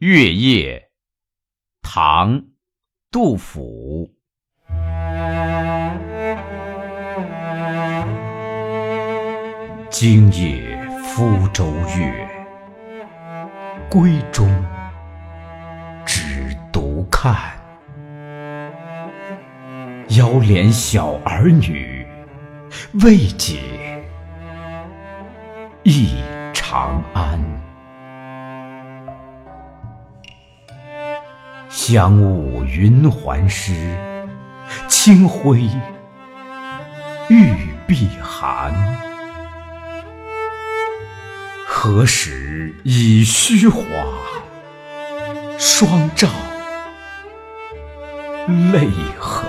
月夜，唐·杜甫。今夜福州月，闺中只独看。遥怜小儿女，未解忆长安。香雾云环湿，清辉玉臂寒。何时已虚华，双照泪痕？